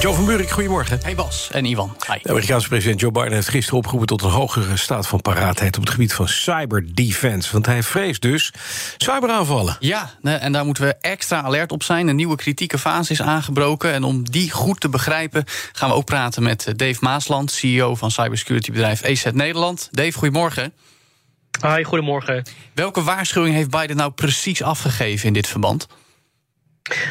Joe van Buurik, goedemorgen. Hey Bas en Ivan. Hi. De Amerikaanse president Joe Biden heeft gisteren opgeroepen tot een hogere staat van paraatheid op het gebied van cyberdefense. Want hij vreest dus cyberaanvallen. Ja, en daar moeten we extra alert op zijn. Een nieuwe kritieke fase is aangebroken. En om die goed te begrijpen gaan we ook praten met Dave Maasland, CEO van cybersecurity-bedrijf EZ Nederland. Dave, goedemorgen. Hi, goedemorgen. Welke waarschuwing heeft Biden nou precies afgegeven in dit verband?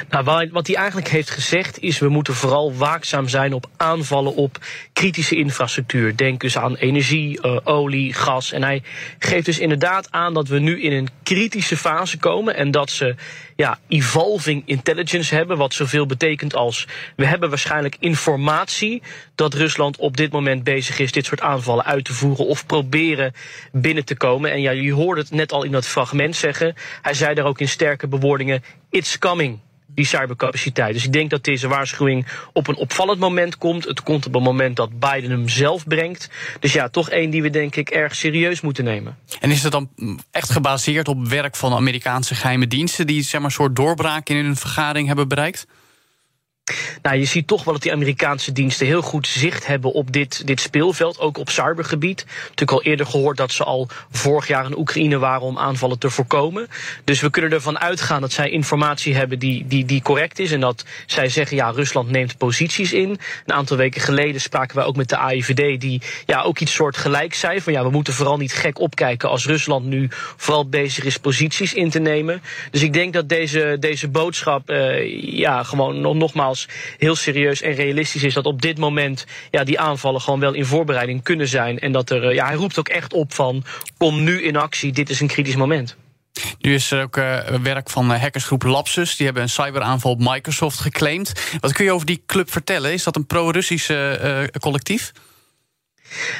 Nou, wat hij eigenlijk heeft gezegd is: we moeten vooral waakzaam zijn op aanvallen op kritische infrastructuur. Denk dus aan energie, uh, olie, gas. En hij geeft dus inderdaad aan dat we nu in een kritische fase komen en dat ze ja, evolving intelligence hebben, wat zoveel betekent als we hebben waarschijnlijk informatie dat Rusland op dit moment bezig is dit soort aanvallen uit te voeren of proberen binnen te komen. En ja, je hoorde het net al in dat fragment zeggen. Hij zei daar ook in sterke bewoordingen: It's coming die cybercapaciteit. Dus ik denk dat deze waarschuwing op een opvallend moment komt. Het komt op een moment dat Biden hem zelf brengt. Dus ja, toch één die we denk ik erg serieus moeten nemen. En is het dan echt gebaseerd op werk van Amerikaanse geheime diensten... die zeg maar, een soort doorbraak in hun vergadering hebben bereikt? Nou, je ziet toch wel dat die Amerikaanse diensten heel goed zicht hebben op dit, dit speelveld, ook op cybergebied. Natuurlijk al eerder gehoord dat ze al vorig jaar in Oekraïne waren om aanvallen te voorkomen. Dus we kunnen ervan uitgaan dat zij informatie hebben die, die, die correct is. En dat zij zeggen, ja, Rusland neemt posities in. Een aantal weken geleden spraken wij ook met de AIVD, die ja, ook iets soort gelijk zei. Van ja, we moeten vooral niet gek opkijken als Rusland nu vooral bezig is posities in te nemen. Dus ik denk dat deze, deze boodschap, uh, ja, gewoon nogmaals heel serieus en realistisch is dat op dit moment ja, die aanvallen gewoon wel in voorbereiding kunnen zijn. En dat er, eh, ja, hij roept ook echt op van kom nu in actie, dit is een kritisch moment. Nu is er ook uh, werk van uh, hackersgroep Lapsus. Die hebben een cyberaanval op Microsoft geclaimd. Wat kun je over die club vertellen? Is dat een pro-Russische collectief?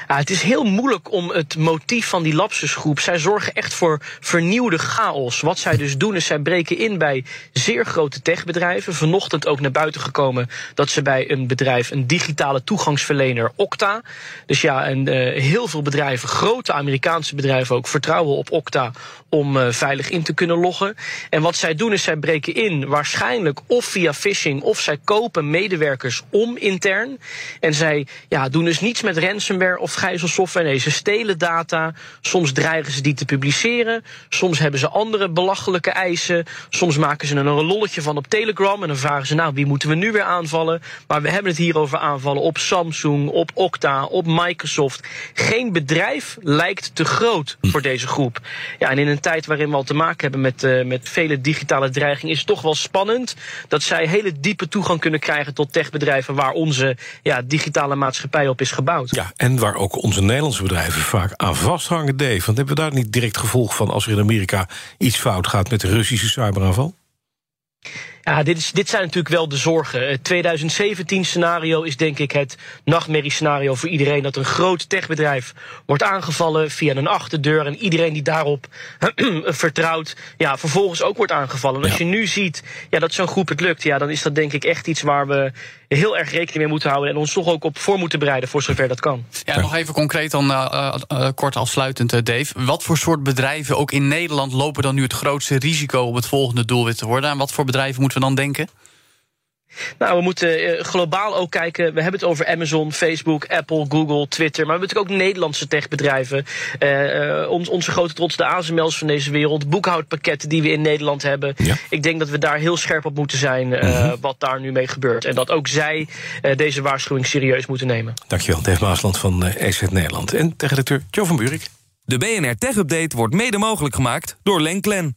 Het is heel moeilijk om het motief van die lapsusgroep. Zij zorgen echt voor vernieuwde chaos. Wat zij dus doen is zij breken in bij zeer grote techbedrijven. Vanochtend ook naar buiten gekomen dat ze bij een bedrijf, een digitale toegangsverlener, Okta. Dus ja, en, uh, heel veel bedrijven, grote Amerikaanse bedrijven ook, vertrouwen op Okta om uh, veilig in te kunnen loggen. En wat zij doen is zij breken in, waarschijnlijk of via phishing, of zij kopen medewerkers om intern. En zij ja, doen dus niets met ransomware of gijzelsoftware. Nee, ze stelen data. Soms dreigen ze die te publiceren. Soms hebben ze andere belachelijke eisen. Soms maken ze er een lolletje van op Telegram. En dan vragen ze, nou, wie moeten we nu weer aanvallen? Maar we hebben het hier over aanvallen op Samsung, op Okta, op Microsoft. Geen bedrijf lijkt te groot voor deze groep. Ja, en in een tijd waarin we al te maken hebben met, uh, met vele digitale dreigingen, is het toch wel spannend dat zij hele diepe toegang kunnen krijgen tot techbedrijven waar onze ja, digitale maatschappij op is gebouwd. Ja, en waar ook onze Nederlandse bedrijven vaak aan vasthangen, Dave. Want hebben we daar niet direct gevolg van als er in Amerika iets fout gaat met de Russische cyberaanval? Ja, dit, is, dit zijn natuurlijk wel de zorgen. Het 2017-scenario is denk ik het nachtmerriescenario voor iedereen... dat een groot techbedrijf wordt aangevallen via een achterdeur... en iedereen die daarop vertrouwt, ja, vervolgens ook wordt aangevallen. En als je nu ziet ja, dat zo'n groep het lukt... Ja, dan is dat denk ik echt iets waar we heel erg rekening mee moeten houden... en ons toch ook op voor moeten bereiden voor zover dat kan. Ja, nog even concreet dan, uh, uh, kort afsluitend, Dave. Wat voor soort bedrijven, ook in Nederland... lopen dan nu het grootste risico om het volgende doelwit te worden? En wat voor bedrijven moeten we dan denken? Nou, we moeten globaal ook kijken. We hebben het over Amazon, Facebook, Apple, Google, Twitter. Maar we hebben natuurlijk ook Nederlandse techbedrijven. Uh, ons, onze grote trots, de ASML's van deze wereld. Boekhoudpakketten die we in Nederland hebben. Ja. Ik denk dat we daar heel scherp op moeten zijn. Uh, -hmm. Wat daar nu mee gebeurt. En dat ook zij uh, deze waarschuwing serieus moeten nemen. Dankjewel, Dave Maasland van EZ Nederland. En techredacteur Joe van Buurik. De BNR Tech Update wordt mede mogelijk gemaakt door Lenklen.